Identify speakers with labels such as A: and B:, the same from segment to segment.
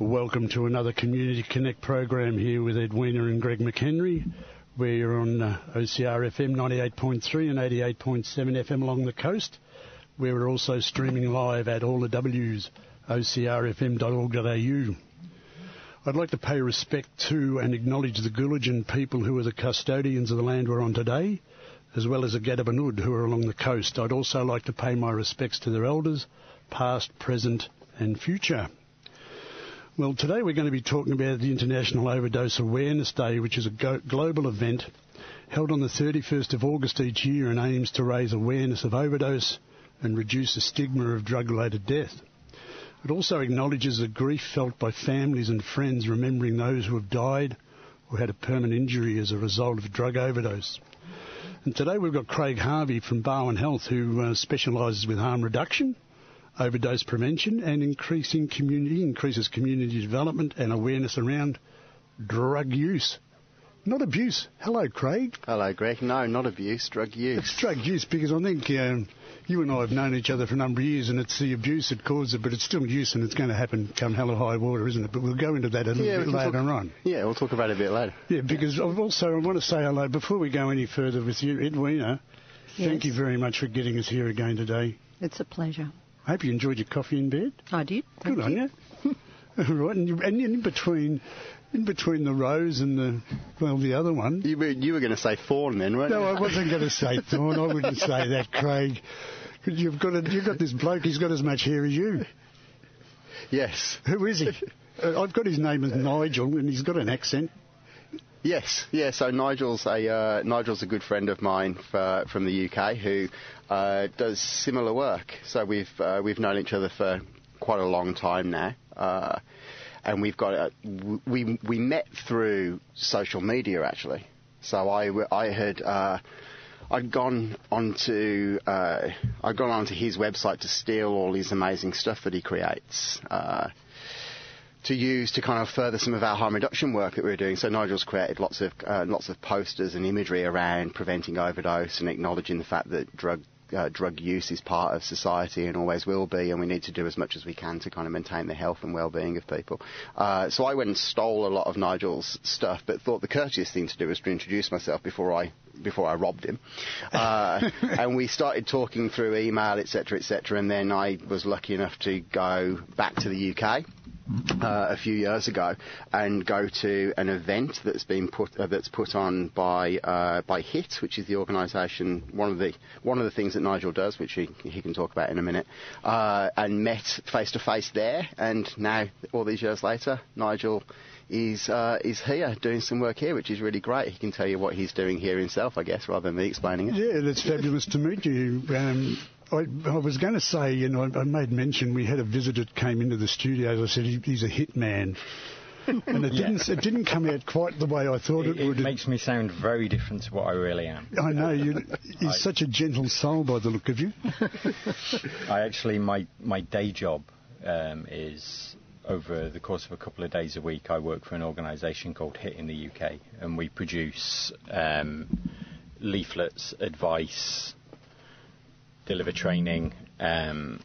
A: Welcome to another Community Connect program here with Edwina and Greg McHenry. We're on uh, OCR FM 98.3 and 88.7 FM along the coast. We're also streaming live at all the W's, ocrfm.org.au. I'd like to pay respect to and acknowledge the Gulidjan people who are the custodians of the land we're on today, as well as the Gadabanud who are along the coast. I'd also like to pay my respects to their elders, past, present and future. Well, today we're going to be talking about the International Overdose Awareness Day, which is a global event held on the 31st of August each year and aims to raise awareness of overdose and reduce the stigma of drug-related death. It also acknowledges the grief felt by families and friends remembering those who have died or had a permanent injury as a result of drug overdose. And today we've got Craig Harvey from Barwon Health who uh, specialises with harm reduction overdose prevention and increasing community increases community development and awareness around drug use. Not abuse. Hello, Craig.
B: Hello, Greg. No, not abuse, drug use.
A: It's drug use because I think um, you and I have known each other for a number of years and it's the abuse that causes it, but it's still use and it's going to happen come hell or high water, isn't it? But we'll go into that a little
B: Yeah,
A: bit later
B: talk-
A: on.
B: Yeah, we'll talk about it a bit later.
A: Yeah, because I've also I want to say hello before we go any further with you, Edwina. Thank
C: Yes.
A: you very much for getting us here again today.
C: It's a pleasure.
A: I hope you enjoyed your coffee in bed.
C: I did.
A: Good
C: Thank
A: on
C: you.
A: you. All right, and, you, and in between, in between the rose and the well, the other one.
B: You were, you were going to say Thorn then, weren't
A: No,
B: you?
A: I wasn't going to say Thorn. I wouldn't say that, Craig. 'Cause You've got a, you've got this bloke. He's got as much hair as you.
B: Yes.
A: Who is he? Uh, I've got his name as Nigel, and he's got an accent.
B: Yes, yeah. So Nigel's a uh, Nigel's a good friend of mine for, from the UK who uh, does similar work. So we've uh, we've known each other for quite a long time now, uh, and we've got a, we we met through social media actually. So I I had. Uh, I'd gone onto uh, I'd gone onto his website to steal all his amazing stuff that he creates. To use to kind of further some of our harm reduction work that we were doing. So Nigel's created lots of uh, lots of posters and imagery around preventing overdose and acknowledging the fact that drug uh, drug use is part of society and always will be, and we need to do as much as we can to kind of maintain the health and well-being of people. Uh, so I went and stole a lot of Nigel's stuff, but thought the courteous thing to do was to introduce myself before I before I robbed him. Uh, and we started talking through email, etc., etc. And then I was lucky enough to go back to the UK uh, a few years ago and go to an event that's been put uh, that's put on by uh, by HIT, which is the organisation one of the one of the things that Nigel does, which he he can talk about in a minute, uh, and met face to face there. And now, all these years later, Nigel. Is uh, is here doing some work here, which is really great. He can tell you what he's doing here himself, I guess, rather than me explaining it.
A: Yeah, it's fabulous to meet you. Um, I, I was going to say, you know, I, made mention we had a visitor that came into the studio. I said he, he's a hit man. and it didn't it didn't come out quite the way I thought it,
D: It, it makes me sound very different to what I really am.
A: I know you. He's
D: I-
A: such a gentle soul by the look of you.
D: I actually, my, my day job um, is over the course of a couple of days a week, I work for an organisation called HIT in the UK, and we produce um, leaflets, advice, deliver training, um,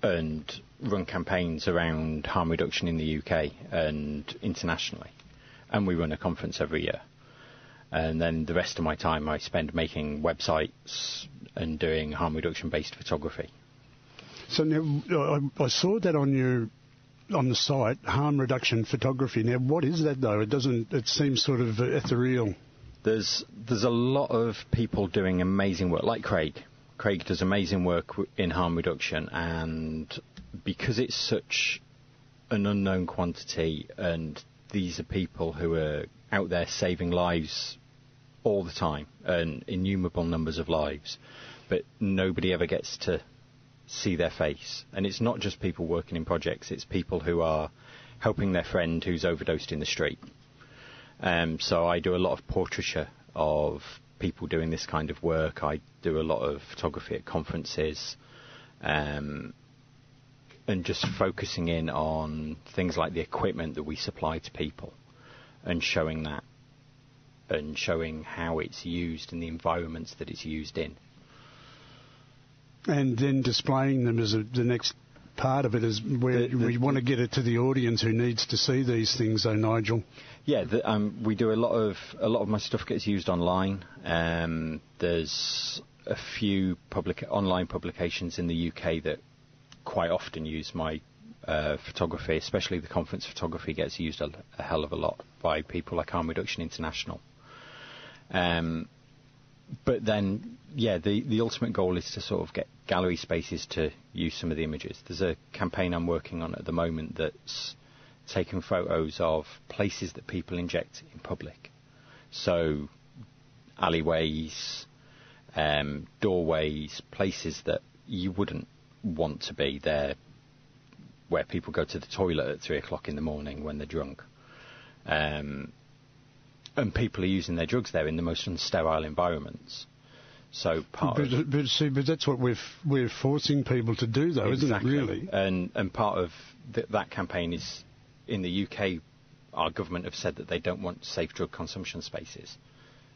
D: and run campaigns around harm reduction in the UK and internationally. And we run a conference every year. And then the rest of my time I spend making websites and doing harm reduction based photography.
A: So now I, I saw that on your on the site, harm reduction photography. Now, what is that though? It doesn't. It seems sort of ethereal.
D: There's there's a lot of people doing amazing work, like Craig. Craig does amazing work in harm reduction, and because it's such an unknown quantity, and these are people who are out there saving lives all the time, and innumerable numbers of lives, but nobody ever gets to see their face. And it's not just people working in projects; it's people who are helping their friend who's overdosed in the street. Um, so I do a lot of portraiture of people doing this kind of work. I do a lot of photography at conferences, um, and just focusing in on things like the equipment that we supply to people, and showing that, and showing how it's used and the environments that it's used in.
A: and then displaying them as a, the next part of it is where
D: The- the-
A: we want to get it to the audience who needs to see these things, though, Nigel.
D: Yeah, the, um, we do a lot of a lot of my stuff gets used online. Um, there's a few public online publications in the UK that quite often use my uh, photography, especially the conference photography gets used a, a hell of a lot by people like Harm Reduction International. Um, but then, yeah, the, the ultimate goal is to sort of get gallery spaces to use some of the images. There's a campaign I'm working on at the moment that's taking photos of places that people inject in public. So, alleyways, um, doorways, places that you wouldn't want to be there, where people go to the toilet at three o'clock in the morning when they're drunk. Um, and people are using their drugs there in the most unsterile environments. So part of
A: But, but see, but that's what we're f- we're forcing people to do, though, isn't it? Really?
D: And and part of th- that campaign is in the UK, our government have said that they don't want safe drug consumption spaces.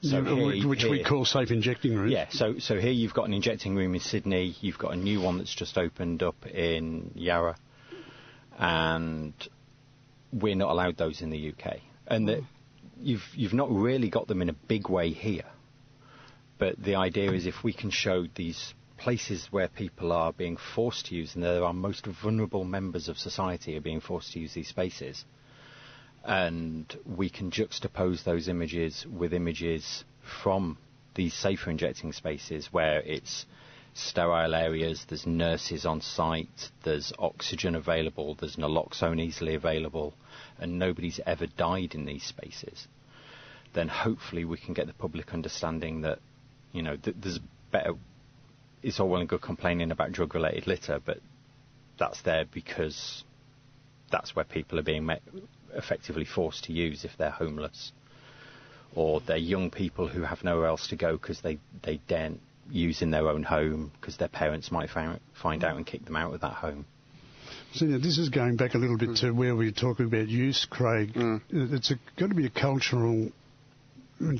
D: So
A: Yeah,
D: here-
A: which, which we call safe injecting rooms.
D: yeah. So so here you've got an injecting room in Sydney. You've got a new one that's just opened up in Yarra, and we're not allowed those in the UK. And that you've you've not really got them in a big way here. But the idea is if we can show these places where people are being forced to use, and they're our most vulnerable members of society are being forced to use these spaces, and we can juxtapose those images with images from these safer injecting spaces where it's sterile areas, there's nurses on site, there's oxygen available, there's naloxone easily available, and nobody's ever died in these spaces, then hopefully we can get the public understanding that, you know, th- there's better. It's all well and good complaining about drug related litter, but that's there because that's where people are being met, effectively forced to use if they're homeless or they're young people who have nowhere else to go because they, they daren't use in their own home because their parents might find, find out and kick them out of that home.
A: So now this is going back a little bit to where we were talking about use, Craig. Mm. Uh, it's a, got to be a cultural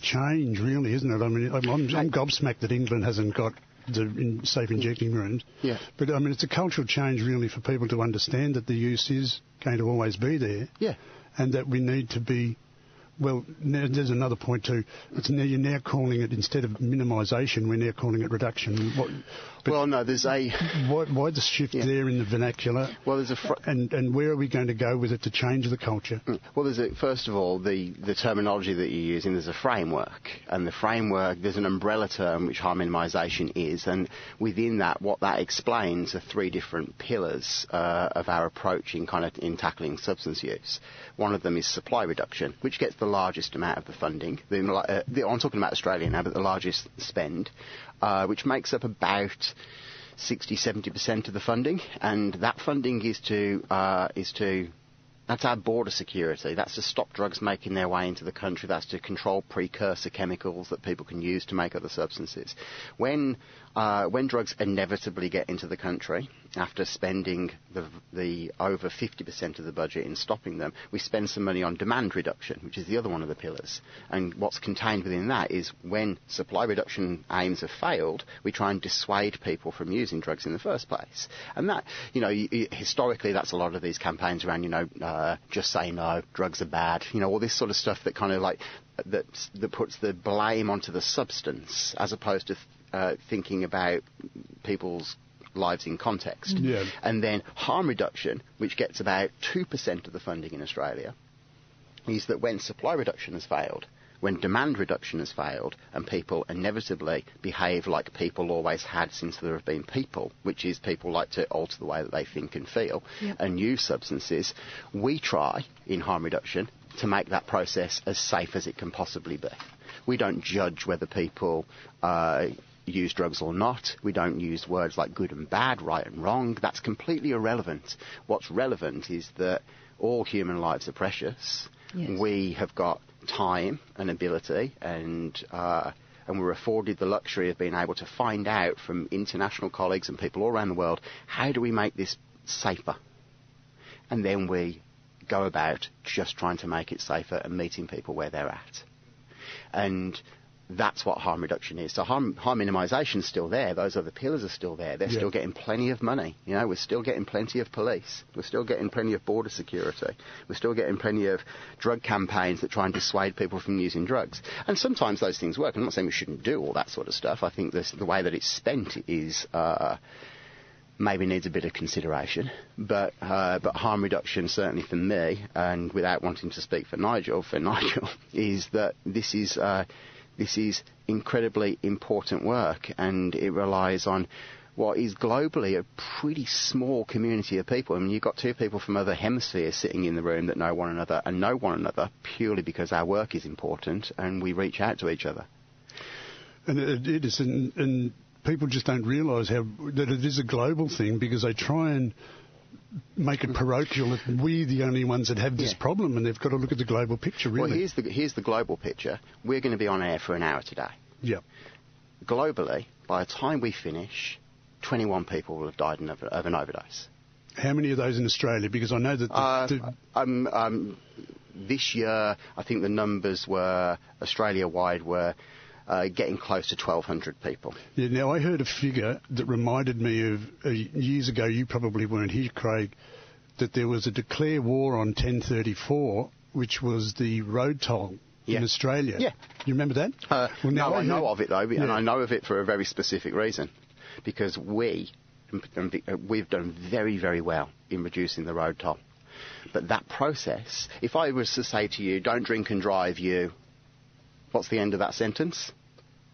A: change, really, isn't it? I mean, I'm, I'm, I'm gobsmacked that England hasn't got the in, safe injecting rooms.
B: Yeah.
A: But I mean, it's a cultural change, really, for people to understand that the use is going to always be there.
B: Yeah.
A: And that we need to be. Well, there's another point too. Now you're now calling it instead of minimisation, we're now calling it reduction. What, but
B: well, no, there's a
A: why, why the shift
B: Yeah.
A: there in the vernacular?
B: well, there's a fr-
A: and and where are we going to go with it to change the culture?
B: Well, there's a, first of all the, the terminology that you're using. There's a framework, and the framework there's an umbrella term which harm minimisation is, and within that, what that explains are three different pillars uh, of our approach in kind of in tackling substance use. One of them is supply reduction, which gets the largest amount of the funding. The, uh, the, I'm talking about Australia now, but the largest spend, uh, which makes up about 60, 70% of the funding, and that funding is to uh, is to that's our border security. That's to stop drugs making their way into the country. That's to control precursor chemicals that people can use to make other substances. When uh, when drugs inevitably get into the country, after spending the, the over 50% of the budget in stopping them, we spend some money on demand reduction, which is the other one of the pillars. And what's contained within that is when supply reduction aims have failed, we try and dissuade people from using drugs in the first place. And that, you know, historically, that's a lot of these campaigns around, you know, uh, just say no, drugs are bad, you know, all this sort of stuff that kind of like that that puts the blame onto the substance as opposed to uh, thinking about people's lives in context.
A: Yeah.
B: And then harm reduction, which gets about 2% of the funding in Australia, is that when supply reduction has failed, when demand reduction has failed, and people inevitably behave like people always had since there have been people, which is people like to alter the way that they think and feel
C: Yep.
B: and use substances, we try in harm reduction to make that process as safe as it can possibly be. We don't judge whether people uh, use drugs or not. We don't use words like good and bad, right and wrong. That's completely irrelevant. What's relevant is that all human lives are precious.
C: Yes.
B: We have got time and ability and uh, and we're afforded the luxury of being able to find out from international colleagues and people all around the world how do we make this safer and then we go about just trying to make it safer and meeting people where they're at and That's what harm reduction is. So harm, harm minimisation is still there. Those other pillars are still there. They're
A: Yeah.
B: still getting plenty of money. You know, we're still getting plenty of police. We're still getting plenty of border security. We're still getting plenty of drug campaigns that try and dissuade people from using drugs. And sometimes those things work. I'm not saying we shouldn't do all that sort of stuff. I think this, the way that it's spent is. Uh, maybe needs a bit of consideration. But uh, but harm reduction certainly for me, and without wanting to speak for Nigel, for Nigel, is that this is uh, this is incredibly important work, and it relies on. What is globally a pretty small community of people. I mean, you've got two people from other hemispheres sitting in the room that know one another and know one another purely because our work is important and we reach out to each other.
A: And it, it is, and, and people just don't realise how that it is a global thing because they try and make it parochial that we're the only ones that have this
B: Yeah.
A: problem, and they've got to look at the global picture. Really,
B: Well, here's the, here's the global picture. We're going to be on air for an hour today.
A: yeah.
B: globally, by the time we finish, 21 people will have died of, of an overdose.
A: How many of those in Australia? Because I know that the,
B: Uh,
A: the,
B: um, um, this year, I think the numbers were Australia-wide were uh, getting close to 1,200 people.
A: Yeah, now I heard a figure that reminded me of uh, years ago. You probably weren't here, Craig. That there was a declare war on 1034, which was the road toll
B: Yeah.
A: in Australia.
B: Yeah.
A: you remember that?
B: Uh,
A: Well, now
B: no, I,
A: I
B: know of it though, and
A: Yeah.
B: I know of it for a very specific reason, because we we've done very very well in reducing the road toll. But that process, if I was to say to you, "Don't drink and drive," you, what's the end of that sentence?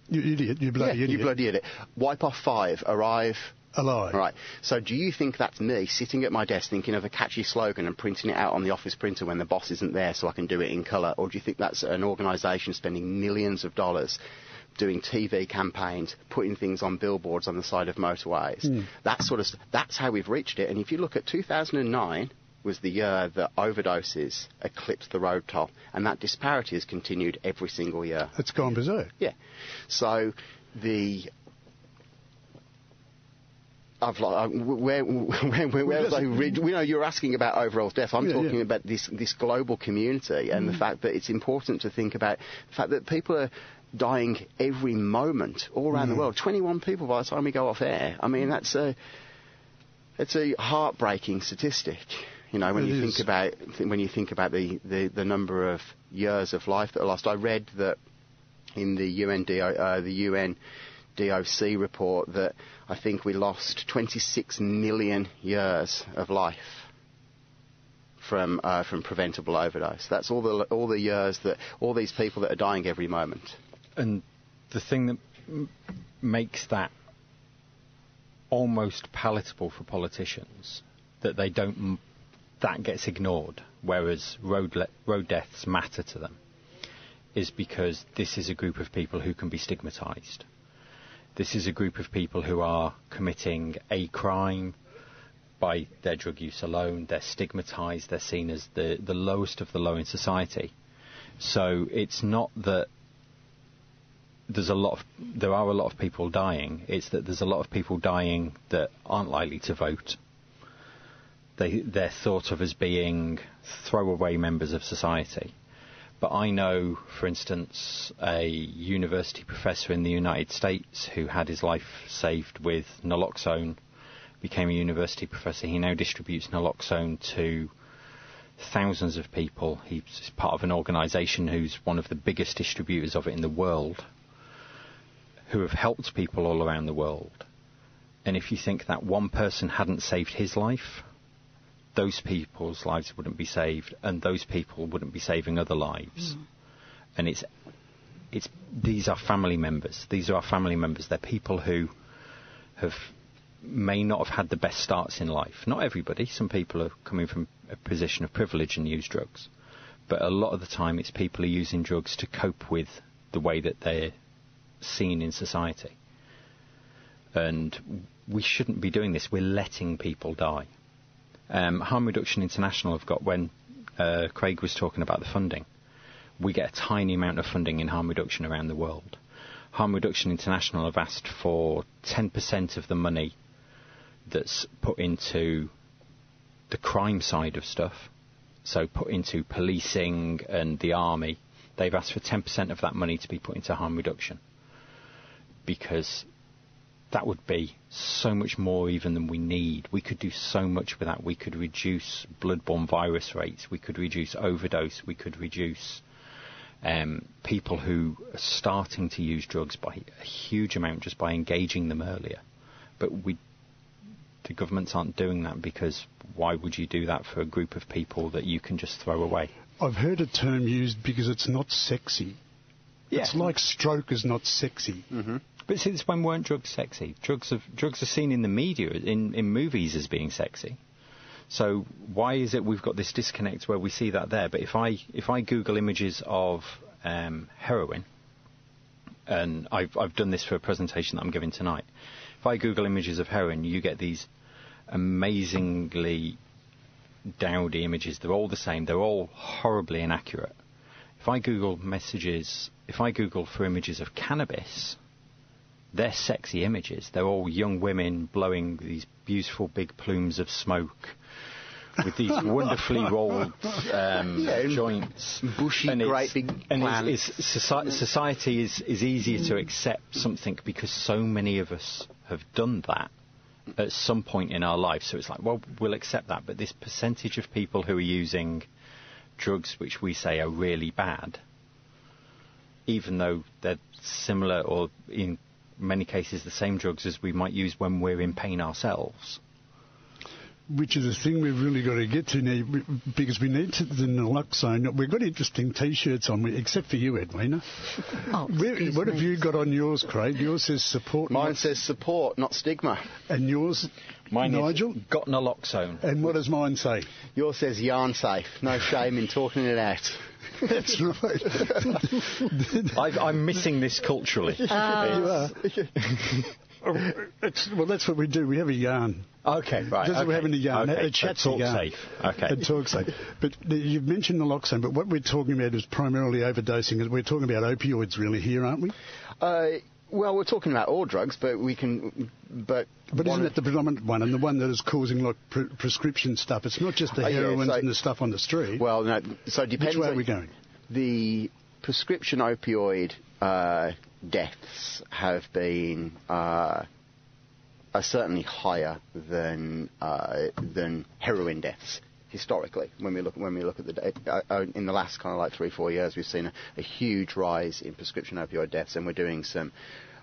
A: You idiot! You bloody
B: yeah,
A: idiot!
B: you bloody idiot. Wipe off five, arrive.
A: Alive.
B: Right. So do you think that's me sitting at my desk thinking of a catchy slogan and printing it out on the office printer when the boss isn't there so I can do it in colour? Or do you think that's an organisation spending millions of dollars doing TV campaigns, putting things on billboards on the side of motorways? Hmm. That sort of that's how we've reached it. And if you look at 2009 was the uh, year that overdoses eclipsed the road toll, and that disparity has continued every single year.
A: It's gone berserk.
B: Yeah. So the I've like, uh, where, where, where, where was I read, you know, you're asking about overall death. I'm
A: Yeah,
B: talking
A: yeah.
B: about this, this global community and the mm-hmm. fact that it's important to think about the fact that people are dying every moment all around the mm. world. 21 people by the time we go off air. I mean, mm. that's a, it's a heartbreaking statistic. You know, when
A: It
B: you
A: is.
B: think about when you think about the, the, the number of years of life that are lost. I read that in the UN, uh, the UN DOC report that I think we lost 26 million years of life from uh, from preventable overdose. That's all the all the years that all these people that are dying every moment.
D: And the thing that m- makes that almost palatable for politicians that they don't m- that gets ignored, whereas road le- road deaths matter to them, is because this is a group of people who can be stigmatised. This is a group of people who are committing a crime by their drug use alone. They're stigmatised. They're seen as the, the lowest of the low in society. So it's not that there's a lot of there are a lot of people dying. It's that there's a lot of people dying that aren't likely to vote. They they're thought of as being throwaway members of society. But I know, for instance, a university professor in the United States who had his life saved with naloxone, became a university professor. He now distributes naloxone to thousands of people. He's part of an organisation who's one of the biggest distributors of it in the world, who have helped people all around the world. And if you think that one person hadn't saved his life, those people's lives wouldn't be saved, and those people wouldn't be saving other lives. Mm. And it's it's these are family members. These are our family members. They're people who have may not have had the best starts in life. Not everybody. Some people are coming from a position of privilege and use drugs, but a lot of the time it's people who are using drugs to cope with the way that they're seen in society. And we shouldn't be doing this. We're letting people die. Um, Harm Reduction International have got when uh, Craig was talking about the funding. We get a tiny amount of funding in harm reduction around the world. Harm Reduction International have asked for 10% of the money that's put into the crime side of stuff, so put into policing and the army. they've asked for 10% of that money to be put into harm reduction because that would be so much more even than we need. We could do so much with that. We could reduce bloodborne virus rates. We could reduce overdose. We could reduce um, people who are starting to use drugs by a huge amount just by engaging them earlier. But we, the governments aren't doing that because why would you do that for a group of people that you can just throw away?
A: I've heard a term used because it's not sexy.
D: Yeah.
A: It's like stroke is not sexy.
B: Mm-hmm.
D: But since when weren't drugs sexy? Drugs, have, drugs are seen in the media, in, in movies, as being sexy. So why is it we've got this disconnect where we see that there? But if I if I Google images of um, heroin, and I've I've done this for a presentation that I'm giving tonight. If I Google images of heroin, you get these amazingly dowdy images. They're all the same. They're all horribly inaccurate. If I Google messages, if I Google for images of cannabis, they're sexy images. They're all young women blowing these beautiful big plumes of smoke with these wonderfully rolled um,
B: Yeah,
D: joints.
B: bushy,
D: And
B: great big
D: and it's- it's soci- society is, is easier to accept something because so many of us have done that at some point in our life. So it's like, well, we'll accept that. But this percentage of people who are using drugs which we say are really bad, even though they're similar or in many cases the same drugs as we might use when we're in pain ourselves.
A: Which is a thing we've really got to get to now because we need to, the naloxone. We've got interesting T-shirts on, except for you, Edwina.
C: Oh,
A: Where,
C: excuse
A: what have you got on yours, Craig? Yours says support.
B: Mine
A: not-
B: says support, not stigma.
A: and yours,
D: Mine
A: Nigel.
D: is got naloxone.
A: And what does mine say?
B: Yours says yarn safe. No shame in talking it out.
A: That's right.
D: I've, I'm missing this culturally.
A: you are. Oh, it's, well, that's what we do. We have a yarn.
D: Okay, right.
A: Just
D: okay.
A: we're having a yarn.
D: Okay,
A: A chat's
D: so talk
A: a yarn.
D: safe. Okay.
A: A talk safe. But you've mentioned naloxone, but what we're talking about is primarily overdosing. We're talking about opioids really here, aren't we?
B: Uh, well, we're talking about all drugs, but we can. But
A: But isn't it the predominant one and the one that is causing like pre- prescription stuff? It's not just the
B: Oh, yeah,
A: heroin
B: so-
A: and the stuff on the street.
B: Well, no. So it depends.
A: Which way are we going?
B: The prescription opioid uh, deaths have been uh, are certainly higher than uh, than heroin deaths historically. When we look when we look at the uh, uh, in the last kind of like three four years, we've seen a, a huge rise in prescription opioid deaths, and we're doing some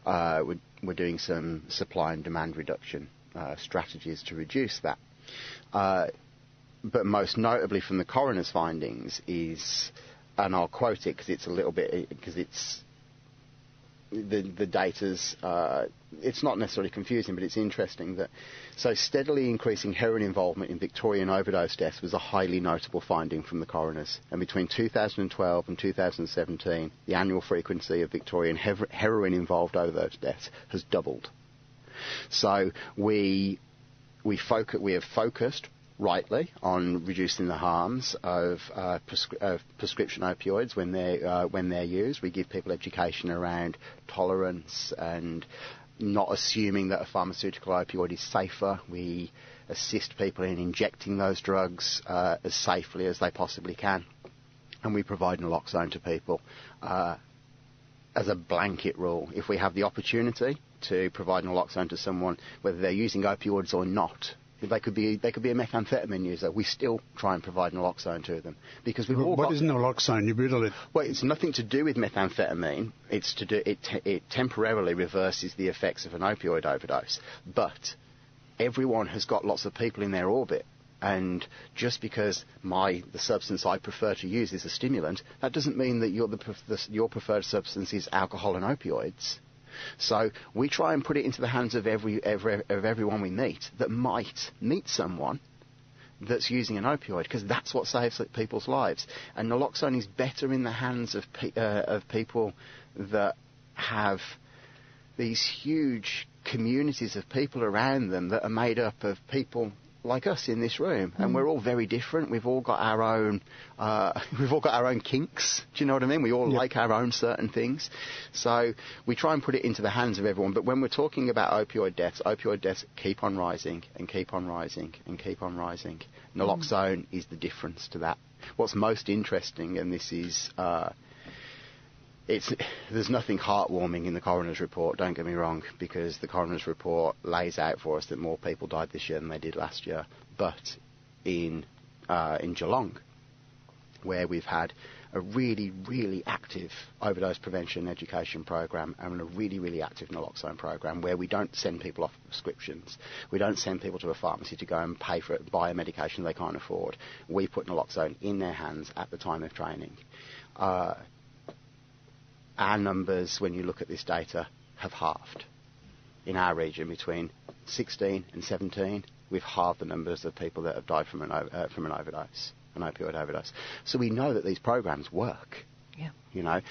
B: uh, we're, we're doing some supply and demand reduction uh, strategies to reduce that. Uh, but most notably from the coroner's findings is, and I'll quote it because it's a little bit because it's the the data's uh, it's not necessarily confusing, but it's interesting that so steadily increasing heroin involvement in Victorian overdose deaths was a highly notable finding from the coroners. And between 2012 and 2017, the annual frequency of Victorian hev- heroin involved overdose deaths has doubled. So we we focus we have focused rightly on reducing the harms of, uh, prescri- of prescription opioids when they're uh, when they're used. We give people education around tolerance and not assuming that a pharmaceutical opioid is safer. We assist people in injecting those drugs uh, as safely as they possibly can, and we provide naloxone to people. Uh, as a blanket rule, if we have the opportunity to provide naloxone to someone, whether they're using opioids or not, they could be they could be a methamphetamine user. We still try and provide naloxone to them because we've all
A: what
B: got.
A: is naloxone? You riddle it.
B: Well, it's nothing to do with methamphetamine. It's to do it. Te- it temporarily reverses the effects of an opioid overdose, but everyone has got lots of people in their orbit. And just because my the substance I prefer to use is a stimulant, that doesn't mean that your the, the, your preferred substance is alcohol and opioids. So we try and put it into the hands of every, every of everyone we meet that might meet someone that's using an opioid because that's what saves people's lives. And naloxone is better in the hands of pe- uh, of people that have these huge communities of people around them that are made up of people like us in this room, and we're all very different. We've all got our own, uh, we've all got our own kinks. Do you know what I mean? We all
A: Yep.
B: like our own certain things, so we try and put it into the hands of everyone. But when we're talking about opioid deaths, opioid deaths keep on rising and keep on rising and keep on rising. Naloxone is the difference to that. What's most interesting, and this is. Uh, it's there's nothing heartwarming in the coroner's report. Don't get me wrong, because the coroner's report lays out for us that more people died this year than they did last year. But in uh, in Geelong, where we've had a really, really active overdose prevention education program and a really, really active naloxone program where we don't send people off prescriptions. We don't send people to a pharmacy to go and pay for it, buy a medication they can't afford. We put naloxone in their hands at the time of training. Uh, our numbers, when you look at this data, have halved. In our region, between 16 and 17, we've halved the numbers of people that have died from an, uh, from an overdose, an opioid overdose. So we know that these programs work.
C: Yeah.
B: You know,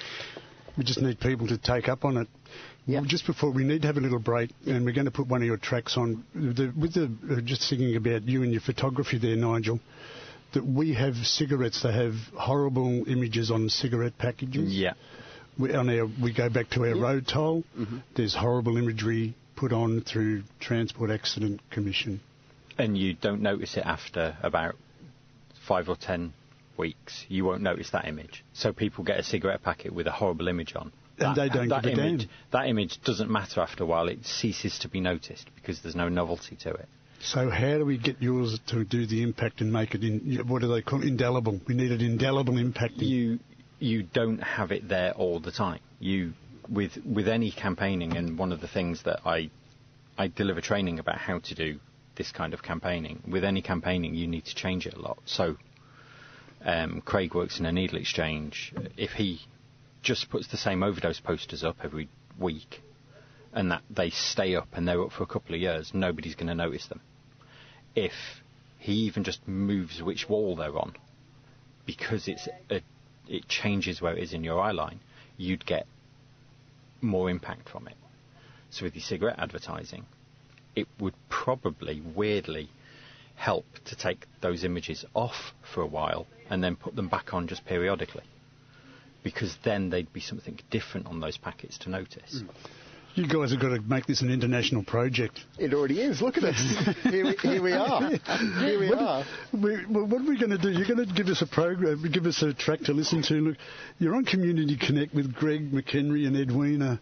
A: We just need people to take up on it.
B: Yeah.
A: Well, just before we need to have a little break, and we're going to put one of your tracks on. The, with the uh, just thinking about you and your photography there, Nigel. That we have cigarettes that have horrible images on cigarette packages.
D: Yeah.
A: We, on our, we go back to our road toll.
B: Mm-hmm.
A: There's horrible imagery put on through Transport Accident Commission.
D: And you don't notice it after about five or ten weeks. You won't notice that image. So people get a cigarette packet with a horrible image on.
A: And
D: that,
A: they don't
D: that
A: give a
D: image,
A: damn.
D: That image doesn't matter after a while. It ceases to be noticed because there's no novelty to it.
A: So how do we get yours to do the impact and make it in? What do they call it? indelible? We need an indelible impact.
D: you you don't have it there all the time. You with with any campaigning, and one of the things that I I deliver training about how to do this kind of campaigning. With any campaigning, you need to change it a lot. So um, Craig works in a needle exchange. If he just puts the same overdose posters up every week, and that they stay up and they're up for a couple of years, nobody's going to notice them. If he even just moves which wall they're on, because it's a, it changes where it is in your eye line, you'd get more impact from it. So with your cigarette advertising, it would probably weirdly help to take those images off for a while and then put them back on just periodically. Because then they'd be something different on those packets to notice. Mm.
A: You guys have got to make this an international project.
B: it already is. Look at us. here, we, here we are. Here we are.
A: We, well, what are we going to do? You're going to give us a program, give us a track to listen to. Look, you're on Community Connect with Greg McHenry and Edwina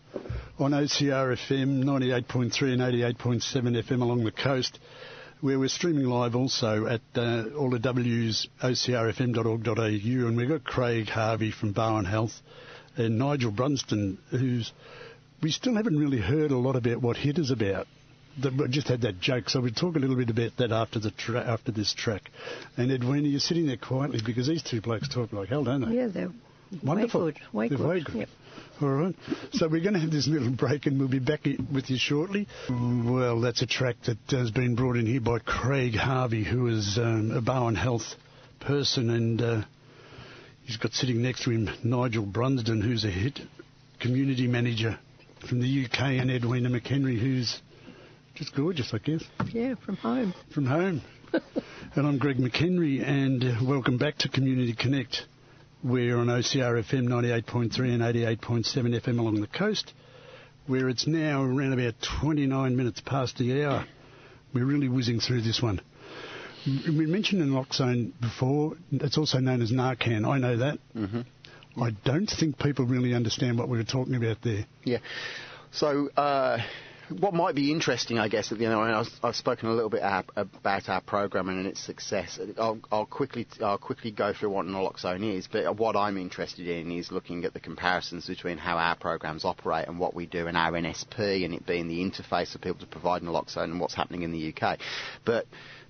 A: on OCR FM 98.3 and 88.7 FM along the coast, where we're streaming live also at uh, all the W's ocrfm.org.au. And we've got Craig Harvey from Barwon Health and Nigel Brunsden, who's we still haven't really heard a lot about what HIT is about. The, just had that joke, so we'll talk a little bit about that after the tra- after this track. And Edwina, you're sitting there quietly because these two blokes talk like hell, don't they?
C: Yeah, they're
A: Wonderful.
C: way good. Way
A: They're
C: good.
A: way good.
C: Yep.
A: All right. So we're going to have this little break and we'll be back with you shortly. Well, that's a track that has been brought in here by Craig Harvey, who is um, a Barwon Health person, and uh, he's got sitting next to him Nigel Brunsden, who's a hit community manager from the UK, and Edwina McHenry, who's just gorgeous, I guess,
C: Yeah, from home.
A: from home. and I'm Greg McHenry, and uh, welcome back to Community Connect. We're on OCR FM 98.3 and 88.7 FM along the coast, where it's now around about 29 minutes past the hour. We're really whizzing through this one. We mentioned naloxone before. It's also known as Narcan. I know that. Mm-hmm. I don't think people really understand what we were talking about there.
B: Yeah. So, uh, what might be interesting, I guess, at the end, I mean, I've, I've spoken a little bit about our program and its success. I'll, I'll quickly, I'll quickly go through what naloxone is, but what I'm interested in is looking at the comparisons between how our programs operate and what we do in our NSP, and it being the interface for people to provide naloxone and what's happening in the UK. But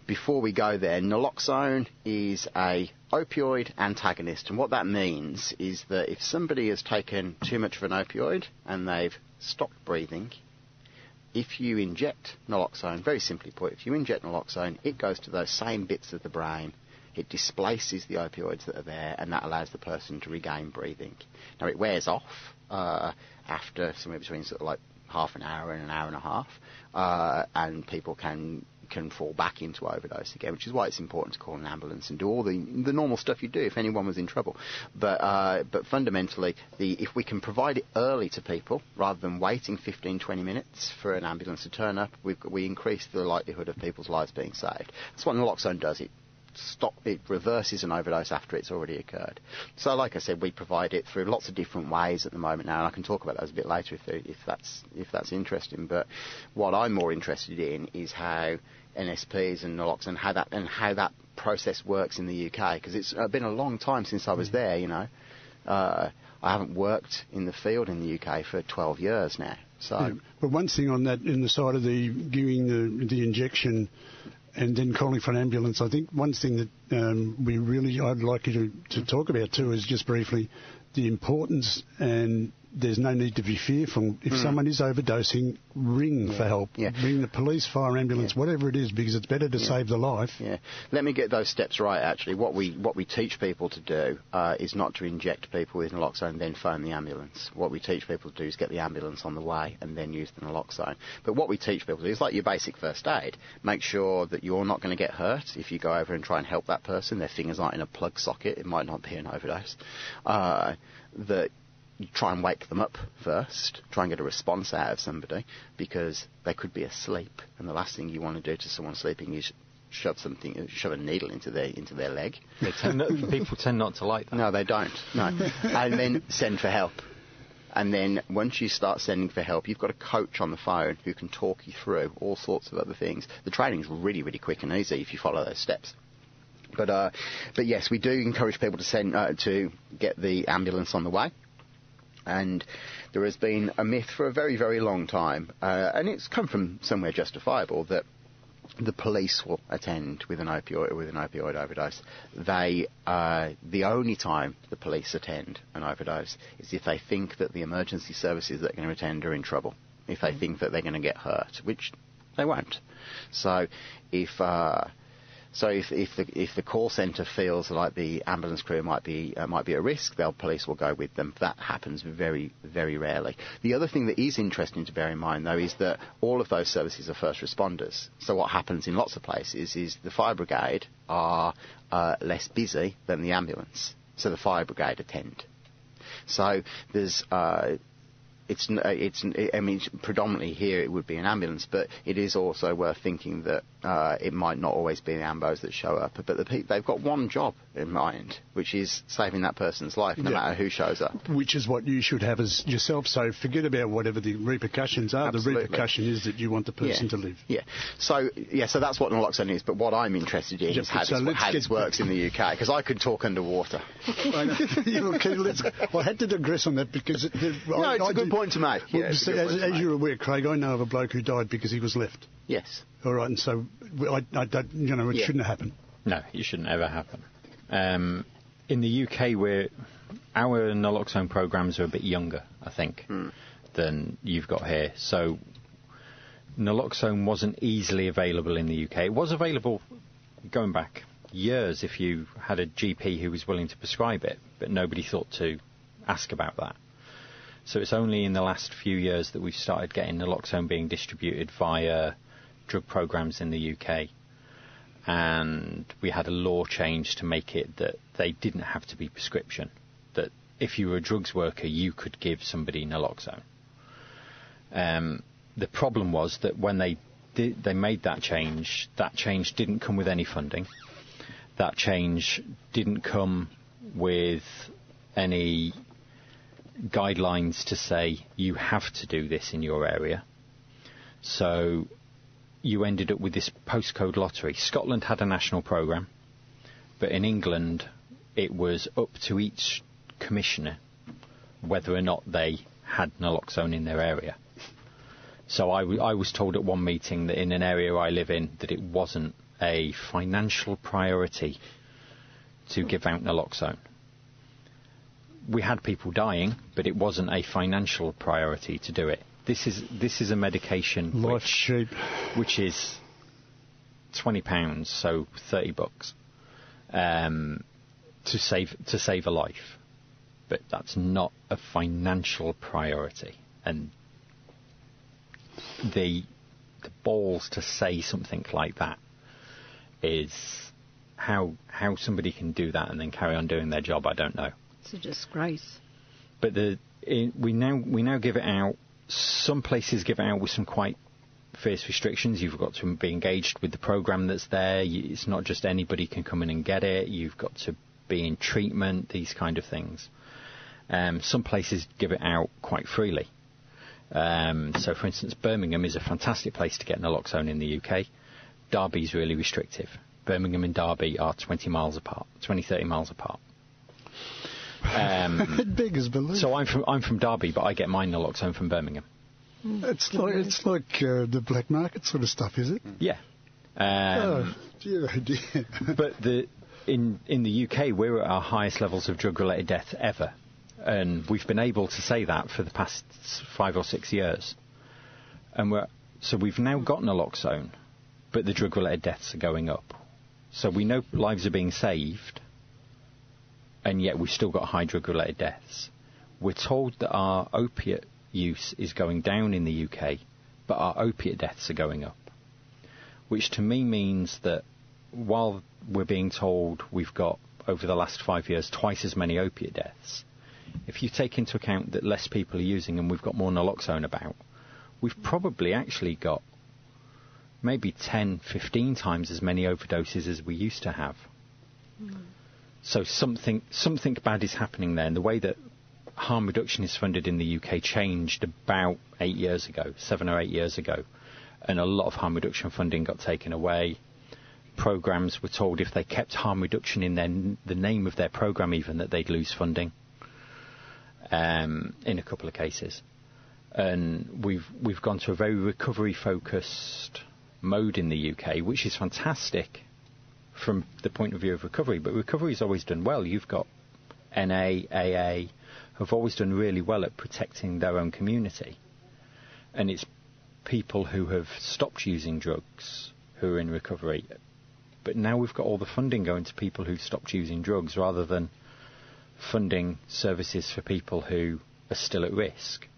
B: before we go there, naloxone is a opioid antagonist, and what that means is that if somebody has taken too much of an opioid and they've stopped breathing, if you inject naloxone, very simply put, if you inject naloxone, it goes to those same bits of the brain. It displaces the opioids that are there, and that allows the person to regain breathing. Now it wears off uh, after somewhere between sort of like half an hour and an hour and a half, uh, and people can can fall back into overdose again, which is why it's important to call an ambulance and do all the the normal stuff you do if anyone was in trouble. But uh, but fundamentally, the if we can provide it early to people rather than waiting 15, 20 minutes for an ambulance to turn up, we we increase the likelihood of people's lives being saved. That's what naloxone does. It stop it reverses an overdose after it's already occurred. So, like I said, we provide it through lots of different ways at the moment now, and I can talk about those a bit later if, if that's if that's interesting. But what I'm more interested in is how NSPs and naloxone how that and how that process works in the UK because it's been a long time since I was mm. there. You know, uh, I haven't worked in the field in the UK for 12 years now. So, yeah,
A: but one thing on that, in the side of the giving the the injection and then calling for an ambulance. I think one thing that um, we really I'd like you to, to talk about too is just briefly the importance and there's no need to be fearful. If mm. someone is overdosing, ring yeah. for help. Yeah. Ring the police, fire ambulance, yeah. whatever it is, because it's better to save the life.
B: Yeah. Let me get those steps right. Actually, what we what we teach people to do uh, is not to inject people with naloxone and then phone the ambulance. What we teach people to do is get the ambulance on the way and then use the naloxone. But what we teach people to do is like your basic first aid. Make sure that you're not going to get hurt if you go over and try and help that person. Their fingers aren't in a plug socket. It might not be an overdose. Uh, that you try and wake them up first, try and get a response out of somebody because they could be asleep, and the last thing you want to do to someone sleeping is shove something, shove a needle into their into their leg.
D: Tend people tend not to like that.
B: No, they don't. No, and then send for help. And then once you start sending for help, you've got a coach on the phone who can talk you through all sorts of other things. The training's really, really quick and easy if you follow those steps. But uh, but yes, we do encourage people to send uh, to get the ambulance on the way and there has been a myth for a very, very long time, uh, and it's come from somewhere justifiable that the police will attend with an opioid with an opioid overdose. They uh, the only time the police attend an overdose is if they think that the emergency services that are going to attend are in trouble. If they mm. think that they're going to get hurt, which they won't. So if uh, so if, if, the, if the call centre feels like the ambulance crew might be uh, might be at risk, the police will go with them. That happens very very rarely. The other thing that is interesting to bear in mind though is that all of those services are first responders. So what happens in lots of places is the fire brigade are uh, less busy than the ambulance, so the fire brigade attend. So there's uh, it's uh, it's I mean predominantly here it would be an ambulance, but it is also worth thinking that uh, it might not always be the ambos that show up, but the pe- they've got one job in mind, which is saving that person's life, no yeah. matter who shows up.
A: Which is what you should have as yourself. So forget about whatever the repercussions are. Absolutely. The repercussion is that you want the person
B: yeah.
A: to live.
B: Yeah. So yeah, so that's what naloxone is. But what I'm interested in is how, so this, how this works in the UK, because I could talk underwater.
A: okay, let's, well, I had to digress on that because it,
B: no, I, it's I a good point to make. Well, yeah,
A: as, as you're aware, Craig, I know of a bloke who died because he was left.
B: Yes.
A: All right, and so I, I don't, you know, it yeah. shouldn't happen.
D: No, it shouldn't ever happen. Um, in the UK, we're, our naloxone programs are a bit younger, I think, mm. than you've got here. So naloxone wasn't easily available in the UK. It was available going back years if you had a GP who was willing to prescribe it, but nobody thought to ask about that. So it's only in the last few years that we've started getting naloxone being distributed via drug programs in the UK. And we had a law change to make it that they didn't have to be prescription. That if you were a drugs worker, you could give somebody naloxone. Um, the problem was that when they did, they made that change, that change didn't come with any funding. That change didn't come with any guidelines to say you have to do this in your area. So you ended up with this postcode lottery. Scotland had a national programme, but in England it was up to each commissioner whether or not they had naloxone in their area. So I, w- I was told at one meeting that in an area I live in that it wasn't a financial priority to give out naloxone we had people dying, but it wasn't a financial priority to do it. This is this is a medication
A: Life which, shape.
D: which is twenty pounds, so thirty bucks, um, to save to save a life. But that's not a financial priority, and the the balls to say something like that is how how somebody can do that and then carry on doing their job. I don't know.
C: It's a disgrace.
D: But the it, we now we now give it out. Some places give out with some quite fierce restrictions. You've got to be engaged with the program that's there. It's not just anybody can come in and get it. You've got to be in treatment. These kind of things. Um, some places give it out quite freely. Um, so, for instance, Birmingham is a fantastic place to get naloxone in the UK. Derby is really restrictive. Birmingham and Derby are 20 miles apart, 20, 30 miles apart.
A: Um, Big as belief.
D: So I'm from I'm from Derby, but I get my naloxone from Birmingham.
A: It's like it's like uh, the black market sort of stuff, is it?
D: Yeah. Um,
A: oh, dear, oh dear.
D: but the in in the UK we're at our highest levels of drug-related death ever, and we've been able to say that for the past five or six years, and we're so we've now got naloxone, but the drug-related deaths are going up. So we know lives are being saved, and yet we've still got high drug-related deaths. We're told that our opiate use is going down in the UK, but our opiate deaths are going up. Which to me means that while we're being told we've got, over the last five years, twice as many opiate deaths, if you take into account that less people are using and we've got more naloxone about, we've probably actually got maybe 10, 15 times as many overdoses as we used to have. Mm. So something something bad is happening there, and the way that harm reduction is funded in the UK changed about eight years ago, seven or eight years ago, and a lot of harm reduction funding got taken away. Programs were told if they kept harm reduction in their, the name of their program, even that they'd lose funding. Um, in a couple of cases, and we've we've gone to a very recovery focused mode in the UK, which is fantastic from the point of view of recovery. But recovery is always done well. You've got NA, AA, have always done really well at protecting their own community. And it's people who have stopped using drugs who are in recovery. But now we've got all the funding going to people who've stopped using drugs rather than funding services for people who are still at risk.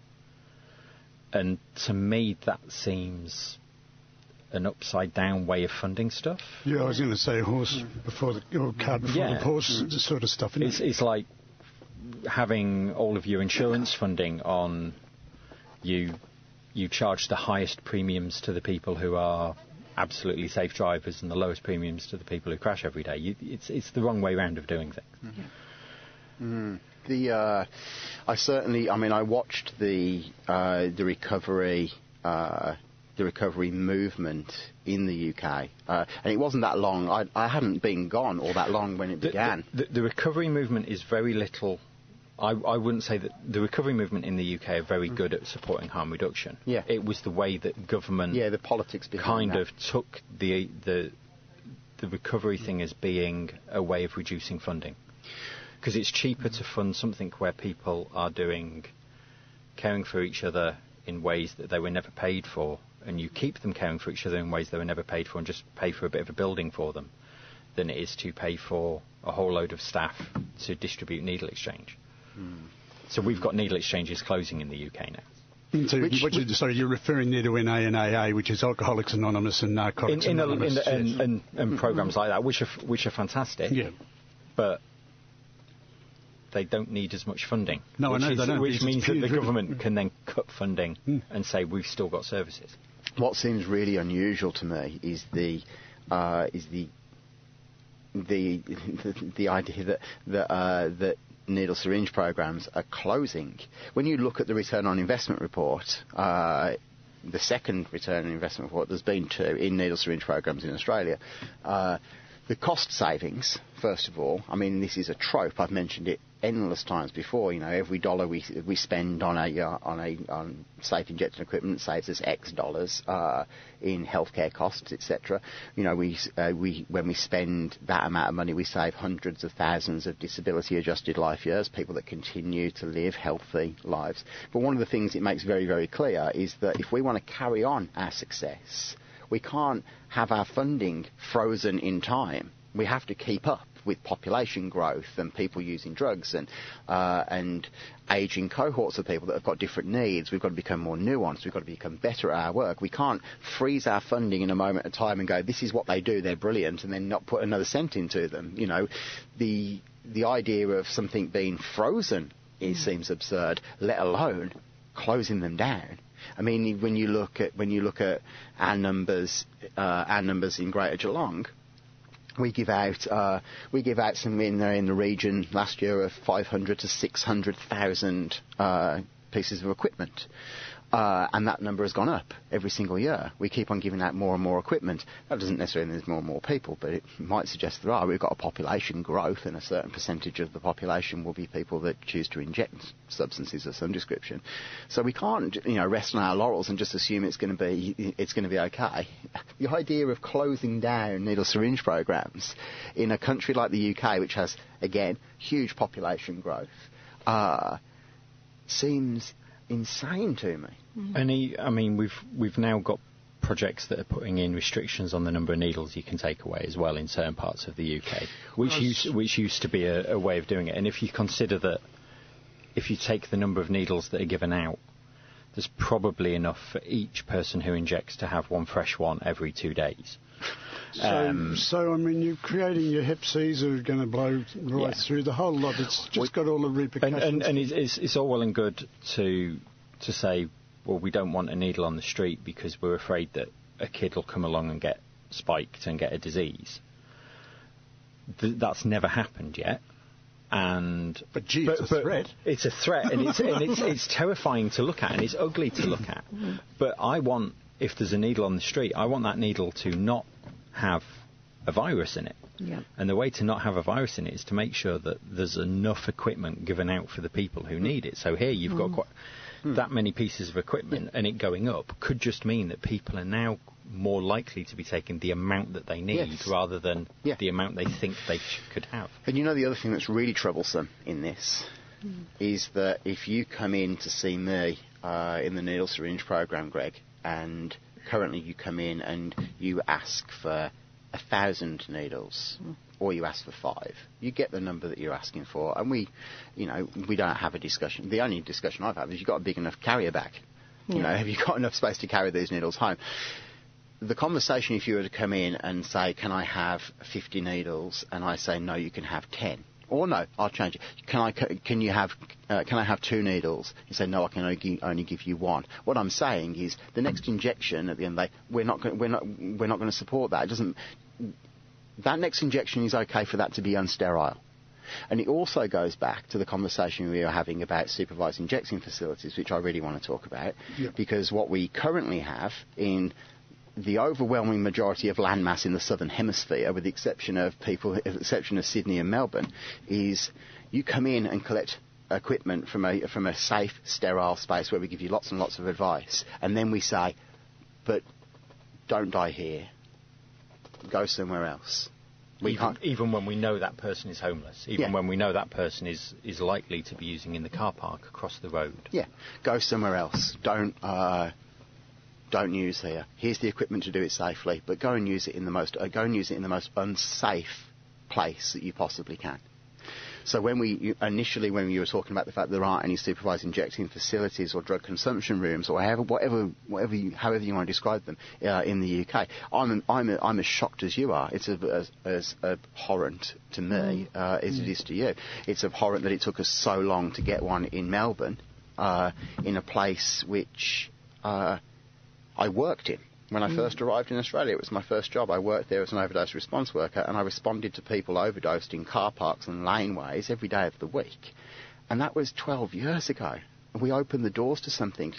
D: And to me, that seems an upside down way of funding stuff.
A: Yeah, I was going to say horse before the or cart before yeah. the horse sort of stuff.
D: It's,
A: it?
D: it's, like having all of your insurance funding on you you charge the highest premiums to the people who are absolutely safe drivers and the lowest premiums to the people who crash every day. You, it's it's the wrong way round of doing things.
B: Mm-hmm. Mm. The uh, I certainly I mean I watched the uh, the recovery. Uh, the recovery movement in the UK, uh, and it wasn't that long. I, I, hadn't been gone all that long when it
D: the,
B: began.
D: The, the, recovery movement is very little I, I, wouldn't say that the recovery movement in the UK are very good at supporting harm reduction.
B: Yeah.
D: It was the way that government
B: yeah, the politics
D: kind
B: that.
D: of took the, the, the recovery thing as being a way of reducing funding. Because it's cheaper to fund something where people are doing caring for each other in ways that they were never paid for, and you keep them caring for each other in ways they were never paid for and just pay for a bit of a building for them, than it is to pay for a whole load of staff to distribute needle exchange. Hmm. So we've got needle exchanges closing in the UK now.
A: So, which, which, you, sorry, you're referring there to NA and AA, which is Alcoholics Anonymous and Narcotics
D: in, in
A: Anonymous,
D: a, in yes. and, and, and, programs like that, which are which are fantastic.
A: Yeah.
D: But they don't need as much funding.
A: No,
D: which
A: I know
D: is,
A: they don't.
D: Which means that the government can then cut funding mm. and say we've still got services.
B: What seems really unusual to me is the uh, is the the, the, idea that that uh, that needle syringe programs are closing. When you look at the return on investment report, uh, the second return on investment report, there's been two in needle syringe programs in Australia. Uh, the cost savings, first of all, I mean, this is a trope. I've mentioned it endless times before. You know, every dollar we we spend on a uh, on a on safe injection equipment saves us X dollars uh, in healthcare costs, etc. You know, we uh, we when we spend that amount of money, we save hundreds of thousands of disability-adjusted life years, people that continue to live healthy lives. But one of the things it makes very very clear is that if we want to carry on our success, we can't have our funding frozen in time. We have to keep up with population growth and people using drugs and uh, and aging cohorts of people that have got different needs. We've got to become more nuanced. We've got to become better at our work. We can't freeze our funding in a moment of time and go, this is what they do, they're brilliant, and then not put another cent into them. You know, the the idea of something being frozen it seems absurd, let alone closing them down. I mean, when you look at when you look at our numbers, uh, our numbers in Greater Geelong, we give out uh, we give out some in in the region last year of 500 to 600,000 uh, pieces of equipment. Uh, and that number has gone up every single year. We keep on giving out more and more equipment. That doesn't necessarily mean there's more and more people, but it might suggest there are. We've got a population growth, and a certain percentage of the population will be people that choose to inject substances of some description. So we can't, you know, rest on our laurels and just assume it's going to be it's going to be okay. The idea of closing down needle syringe programs in a country like the UK, which has again huge population growth, uh, seems insane to me. Mm-hmm.
D: And he, I mean, we've we've now got projects that are putting in restrictions on the number of needles you can take away as well in certain parts of the UK, which
A: Well,
D: used which used to be a, a way of doing it. And if you consider that, if you take the number of needles that are given out, there's probably enough for each person who injects to have one fresh one every two days.
A: So,
D: Um,
A: so I mean, you're creating your Hep Cs are going to blow right
D: Yeah.
A: through the whole lot. It's just
D: We-
A: got all the
D: And,
A: repercussions.
D: and, and it's, it's, it's all well and good to to say, well, we don't want a needle on the street because we're afraid that a kid will come along and get spiked and get a disease. Th- that's never happened yet. And
A: But gee, it's a threat.
D: It's a threat, and it's and it's, it's terrifying to look at, and it's ugly to look at. But I want, if there's a needle on the street, I want that needle to not have a virus in it.
C: Yeah.
D: And the way to not have a virus in it is to make sure that there's enough equipment given out for the people who need it. So here you've got mm. quite mm. that many pieces of equipment, and it going up could just mean that people are now more likely to be taking the amount that they need
B: Yes.
D: rather than
B: Yeah.
D: the amount they think they sh- could have.
B: And you know the other thing that's really troublesome in this mm. is that if you come in to see me uh, in the needle syringe program, Greg, and currently you come in and you ask for a thousand needles, hmm. or you ask for five, you get the number that you're asking for, and we, you know, we don't have a discussion. The only discussion I've had is you've got a big enough carrier bag. You know, have you got enough space to carry these needles home? the conversation, if you were to come in and say, "Can I have 50 needles?" and I say, "No, you can have 10," or "No, I'll change it. Can I? Can you have? Uh, can I have two needles?" You say, "No, I can only give, only give you one." What I'm saying is, the next injection at the end of the day, we're not going, we're not we're not going to support that. It doesn't. That next injection is okay for that to be unsterile. And it also goes back to the conversation we were having about supervised injecting facilities, which I really want to talk about,
A: Yeah.
B: because what we currently have in the overwhelming majority of landmass in the southern hemisphere, with the exception of people, with the exception of Sydney and Melbourne, is you come in and collect equipment from a from a safe, sterile space where we give you lots and lots of advice, and then we say, but don't die here. Go somewhere else. We
D: even,
B: can't.
D: even when we know that person is homeless, even
B: Yeah.
D: when we know that person is, is likely to be using in the car park across the road.
B: Yeah, go somewhere else. Don't uh, don't use here. Here's the equipment to do it safely, but go and use it in the most uh, go and use it in the most unsafe place that you possibly can. So when we initially when you were talking about the fact there aren't any supervised injecting facilities or drug consumption rooms or however whatever whatever you, however you want to describe them uh, in the UK, I'm I'm I'm as shocked as you are. It's as as abhorrent to me uh, as it is to you. It's abhorrent that it took us so long to get one in Melbourne, uh, in a place which uh, I worked in. When I mm. first arrived in Australia, it was my first job. I worked there as an overdose response worker, and I responded to people overdosed in car parks and laneways every day of the week. And that was 12 years ago. We opened the doors to something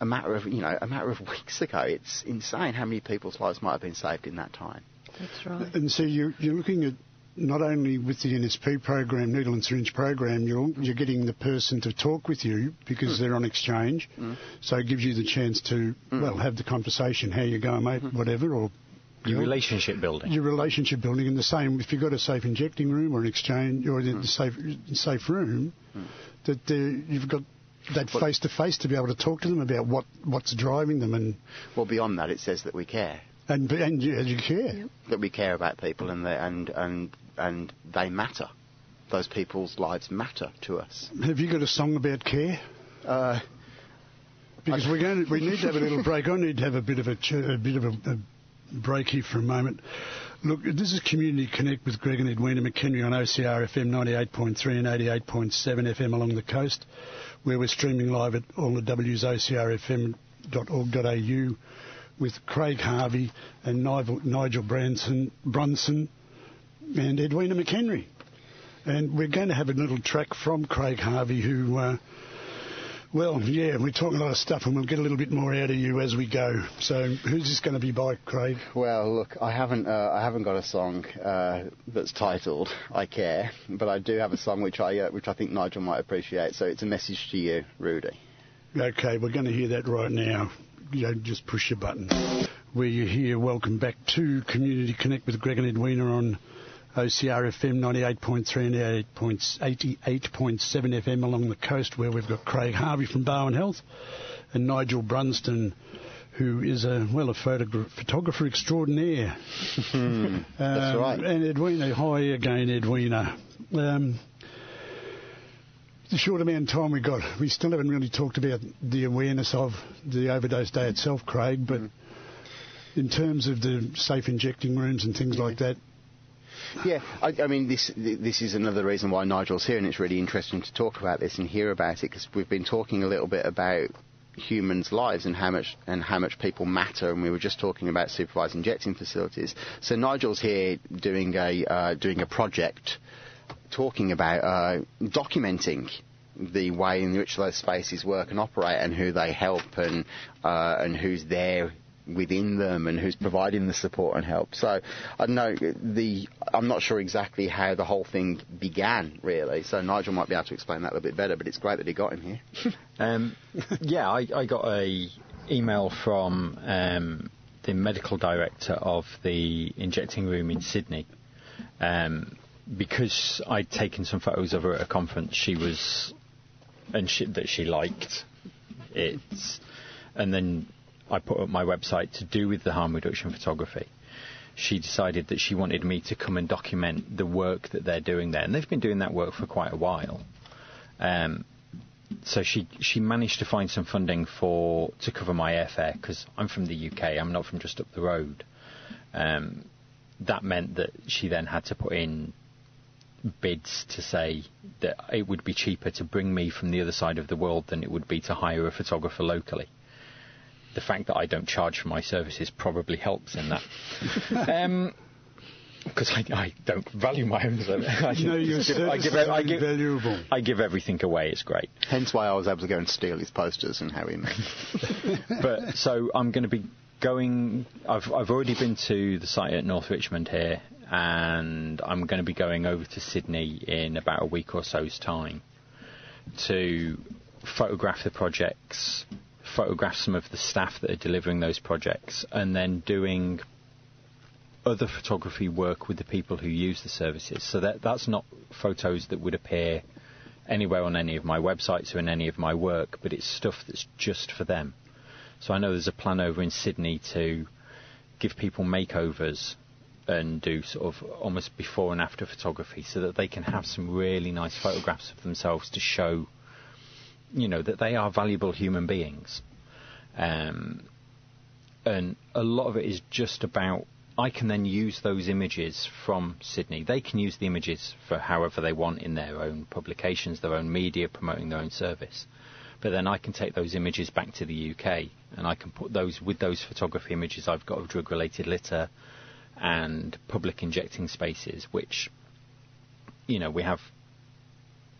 B: a matter of, you know, a matter of weeks ago. It's insane how many people's lives might have been saved in that time.
C: That's right.
A: And so you're, you're looking at not only with the NSP program, needle and syringe program, you're, you're getting the person to talk with you because hmm. they're on exchange. Hmm. So it gives you the chance to, hmm. well, have the conversation, how you going, mate, whatever, or
D: Your
A: know,
D: relationship building.
A: your relationship building. And the same, if you've got a safe injecting room or an exchange or the, the safe safe room, that uh, you've got that face to face to be able to talk to them about what, what's driving them and
B: Well, beyond that, it says that we care.
A: and and you, you care.
B: That we care about people and, they, and, and, and they matter. Those people's lives matter to us.
A: Have you got a song about care?
B: Uh,
A: Because we're going to, we need to have a little break. I need to have a bit of a, ch- a bit of a, a break here for a moment. Look, this is Community Connect with Greg and Edwina McHenry on OCR FM 98.3 and 88.7 FM along the coast, where we're streaming live at all the W's OCR FM health.org.au with Craig Harvey and Nigel, Nigel Branson, Brunsden and Edwina McHenry. And we're going to have a little track from Craig Harvey who uh, well, yeah, we're talking a lot of stuff, and we'll get a little bit more out of you as we go. So, who's this going to be by, Craig?
B: Well, look, I haven't, uh, I haven't got a song uh, that's titled "I Care," but I do have a song which I, uh, which I think Nigel might appreciate. So, it's a message to you, Rudy.
A: Okay, we're going to hear that right now. You know, just push your button. Where you're here, welcome back to Community Connect with Greg and Edwina on OCR FM 98.3 and 88.7 FM along the coast, where we've got Craig Harvey from Barwon Health and Nigel Brunsden, who is a well a photogra- photographer extraordinaire.
B: um, That's right.
A: And Edwina, hi again, Edwina. Um, the short amount of time we got, we still haven't really talked about the awareness of the overdose day itself, Craig. But mm. in terms of the safe injecting rooms and things like that,
B: yeah, I, I, mean, this this is another reason why Nigel's here, and it's really interesting to talk about this and hear about it because we've been talking a little bit about humans' lives and how much and how much people matter. And we were just talking about supervised injecting facilities. So Nigel's here doing a uh, doing a project talking about uh, documenting the way in which those spaces work and operate and who they help and uh, and who's there within them and who's providing the support and help. So I know the I'm not sure exactly how the whole thing began really. So Nigel might be able to explain that a little bit better. But it's great that he got him here.
D: um, yeah, I, I, got a email from um, the medical director of the injecting room in Sydney. Um, because I'd taken some photos of her at a conference, she was, and she, that she liked it, and then I put up my website to do with the harm reduction photography, she decided that she wanted me to come and document the work that they're doing there, and they've been doing that work for quite a while. Um, so she she managed to find some funding for to cover my airfare because I'm from the UK. I'm not from just up the road. Um, that meant that she then had to put in bids to say that it would be cheaper to bring me from the other side of the world than it would be to hire a photographer locally the fact that I don't charge for my services probably helps in that. um, because I, I, don't value my own service. I,
A: no, your give, I give, I give, valuable.
D: I give everything away. It's great.
B: Hence why I was able to go and steal his posters and how he made.
D: but so I'm going to be going. I've I've already been to the site at North Richmond here, and I'm going to be going over to Sydney in about a week or so's time to photograph the projects, photograph some of the staff that are delivering those projects, and then doing other photography work with the people who use the services. So that that's not photos that would appear anywhere on any of my websites or in any of my work, but it's stuff that's just for them. So I know there's a plan over in Sydney to give people makeovers and do sort of almost before and after photography so that they can have some really nice photographs of themselves to show you know that they are valuable human beings um, and a lot of it is just about I can then use those images from Sydney. They can use the images for however they want in their own publications, their own media, promoting their own service. But then I can take those images back to the UK and I can put those with those photography images I've got of drug related litter and public injecting spaces, which, you know, we have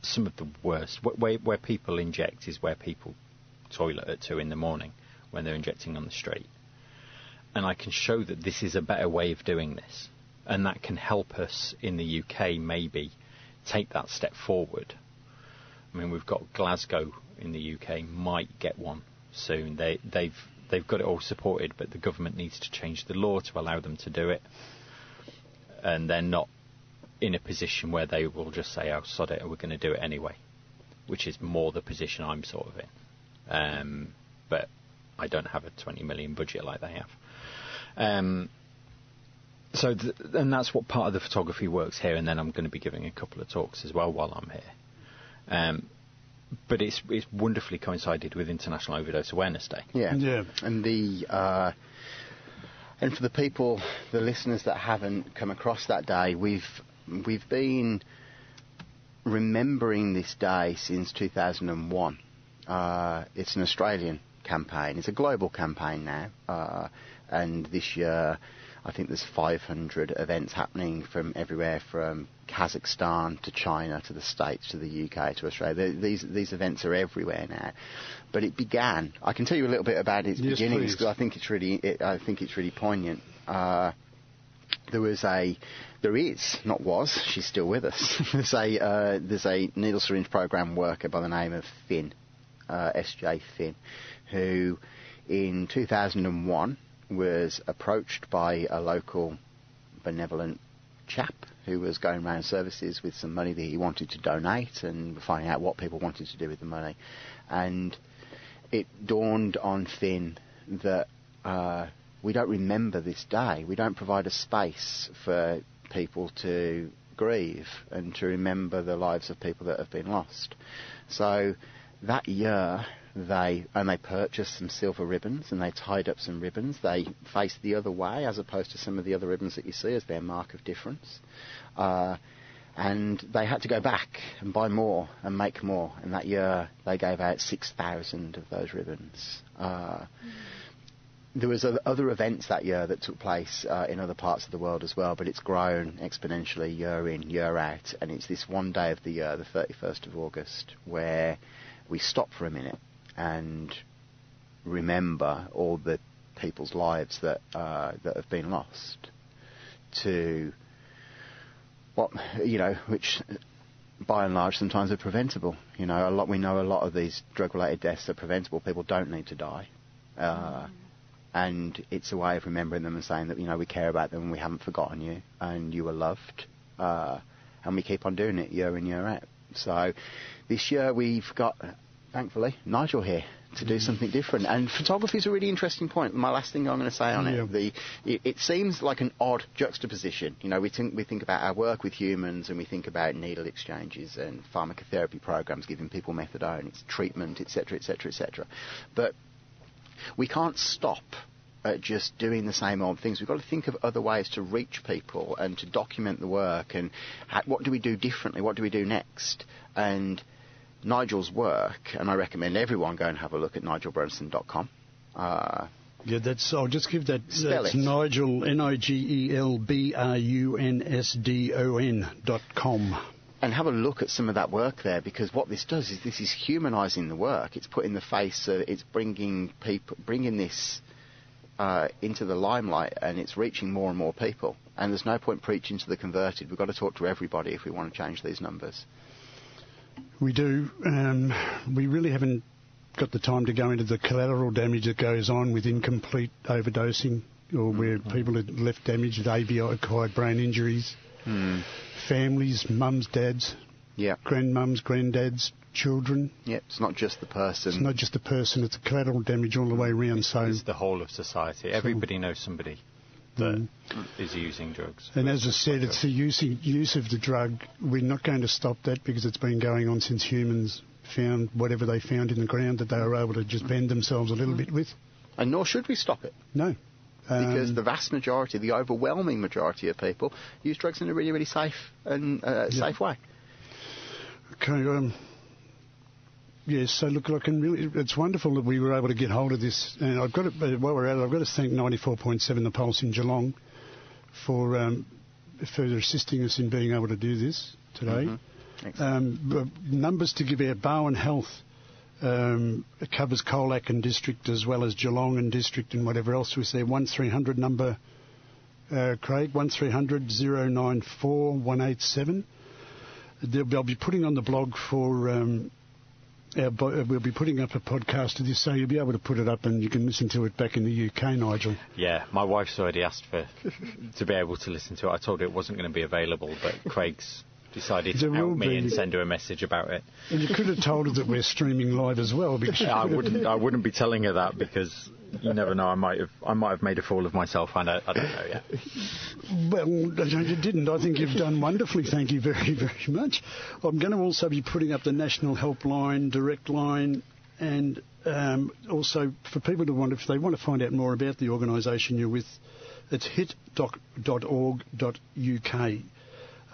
D: some of the worst. Where, where people inject is where people toilet at two in the morning when they're injecting on the street. And I can show that this is a better way of doing this. And that can help us in the UK maybe take that step forward. I mean, we've got Glasgow in the UK might get one soon. They, they've they've got it all supported, but the government needs to change the law to allow them to do it. And they're not in a position where they will just say, "Oh, sod it, we're going to do it anyway," which is more the position I'm sort of in. Um, but I don't have a 20 million budget like they have. Um, so, th- and that's what part of the photography works here. And then I'm going to be giving a couple of talks as well while I'm here. Um, but it's it's wonderfully coincided with International Overdose Awareness Day.
B: Yeah, yeah. And the uh, and for the people, the listeners that haven't come across that day, we've we've been remembering this day since 2001. Uh, it's an Australian campaign. It's a global campaign now, uh, and this year I think there's 500 events happening from everywhere from Kazakhstan to China to the States to the UK to Australia. These these events are everywhere now. But it began. I can tell you a little bit about its
A: yes,
B: beginnings because I think it's really it, I think it's really poignant. Uh, there was a, there is, not was, she's still with us. there's a, uh, there's a needle syringe program worker by the name of Finn, uh, S.J. Finn, who in 2001 was approached by a local benevolent chap who was going around services with some money that he wanted to donate and finding out what people wanted to do with the money. And it dawned on Finn that uh, we don't remember this day. We don't provide a space for people to grieve and to remember the lives of people that have been lost. So that year, they and they purchased some silver ribbons and they tied up some ribbons. They faced the other way as opposed to some of the other ribbons that you see as their mark of difference. Uh, and they had to go back and buy more and make more. And that year they gave out 6,000 of those ribbons. Uh, there was other events that year that took place uh, in other parts of the world as well, but it's grown exponentially year in, year out, and it's this one day of the year, the 31st of August, where we stop for a minute and remember all the people's lives that uh, that have been lost to what you know, which by and large sometimes are preventable. You know, a lot we know a lot of these drug-related deaths are preventable. People don't need to die. Uh, mm and it's a way of remembering them and saying that you know we care about them and we haven't forgotten you and you were loved, uh, and we keep on doing it year in year out. So this year we've got, thankfully, Nigel here to do mm. something different. And photography is a really interesting point. My last thing I'm going to say on yeah. it, the, it, it, seems like an odd juxtaposition. You know, we think, we think about our work with humans and we think about needle exchanges and pharmacotherapy programs giving people methadone, its treatment, etc., etc., etc. But we can't stop at just doing the same old things. We've got to think of other ways to reach people and to document the work and how, what do we do differently? What do we do next? And Nigel's work, and I recommend everyone go and have a look at nigelbrunsden.com. Uh,
A: yeah, that's. I'll just give that. That's
B: it.
A: Nigel N I G E L B R U N S D O N dot com
B: and have a look at some of that work there because what this does is this is humanizing the work. It's putting the face, uh, it's bringing people, bringing this uh, into the limelight, and it's reaching more and more people. And there's no point preaching to the converted. We've got to talk to everybody if we want to change these numbers.
A: We do. Um, we really haven't got the time to go into the collateral damage that goes on with incomplete overdosing, or where mm-hmm. people are left damaged with ABI-acquired brain injuries.
B: Mm
A: families, mums, dads,
B: yeah.
A: grandmums, granddads, children.
B: Yeah, it's not just the person.
A: It's not just the person, it's collateral damage all the way around. So
D: It's the whole of society. Everybody knows somebody that mm. is using drugs.
A: And as I said, it's the use, use of the drug. We're not going to stop that because it's been going on since humans found whatever they found in the ground that they were able to just bend themselves a little bit with.
B: And nor should we stop it.
A: No
B: because um, the vast majority, the overwhelming majority of people use drugs in a really, really safe and uh, yeah. safe way.
A: Okay. Um, yes. So look, I can really. It's wonderful that we were able to get hold of this, and I've got to, while we're at it, I've got to thank 94.7 The Pulse in Geelong for um, for assisting us in being able to do this today.
B: Mm-hmm.
A: Um, numbers to give out Barwon Health um, covers Colac and district as well as Geelong and district and whatever else we say. 1300 number, uh, Craig, 1300 094 187. They'll be putting on the blog for. Um, Uh, our, uh, we'll be putting up a podcast of this, so you'll be able to put it up and you can listen to it back in the UK, Nigel.
D: Yeah, my wife's already asked for to be able to listen to it. I told her it wasn't going to be available, but Craig's decided to help me and send her a message about it.
A: And you could have told her that we're streaming live as well. Because
D: I wouldn't. I wouldn't be telling her that because you never know. I might have. I might have made a fool of myself. I, know, I don't know yet.
A: Well, you didn't. I think you've done wonderfully. Thank you very, very much. I'm going to also be putting up the national helpline, direct line, and um, also for people to want, if they want to find out more about the organisation you're with, it's hit.org.uk.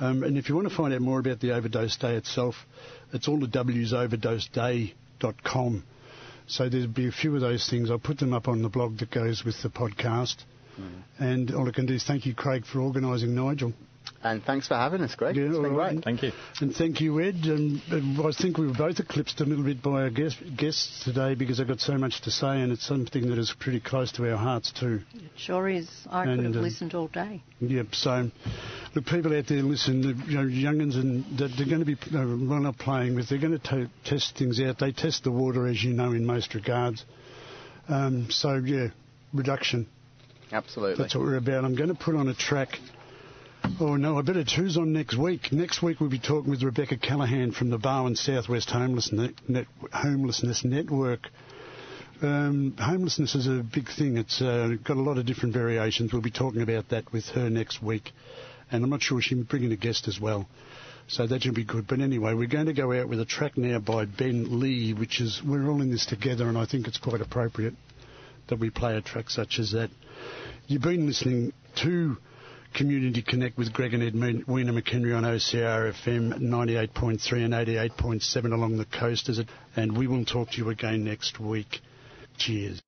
A: Um, and if you want to find out more about the Overdose Day itself, it's all the W's overdoseday.com. So there'll be a few of those things. I'll put them up on the blog that goes with the podcast. And all I can do is thank you, Craig, for organising Nigel.
B: And thanks for having us, Greg.
A: Yeah,
B: it's been
A: all right.
B: great.
D: Thank you.
A: And thank you, Ed. And, and I think we were both eclipsed a little bit by our guest, guests today because I've got so much to say, and it's something that is pretty close to our hearts too.
C: It sure is. I
A: And,
C: could have
A: um,
C: listened all day.
A: Yep. So, look, people out there, listen. the, You know, youngins, and that they're going to be uh, well, not playing with. They're going to to test things out. They test the water, as you know, in most regards. Um, so yeah, reduction.
B: Absolutely.
A: That's what we're about. I'm going to put on a track. Oh no, I better choose on next week. Next week we'll be talking with Rebecca Callahan from the Barwon Southwest Homelessness, Net, Homelessness Network. Um, homelessness is a big thing. It's uh, got a lot of different variations. We'll be talking about that with her next week, and I'm not sure she'll be bringing a guest as well. So that should be good. But anyway, we're going to go out with a track now by Ben Lee, which is we're all in this together, and I think it's quite appropriate that we play a track such as that. You've been listening to Community Connect with Greg and Ed Weena McHenry on OCR FM 98.3 and 88.7 along the coast, is it? And we will talk to you again next week. Cheers.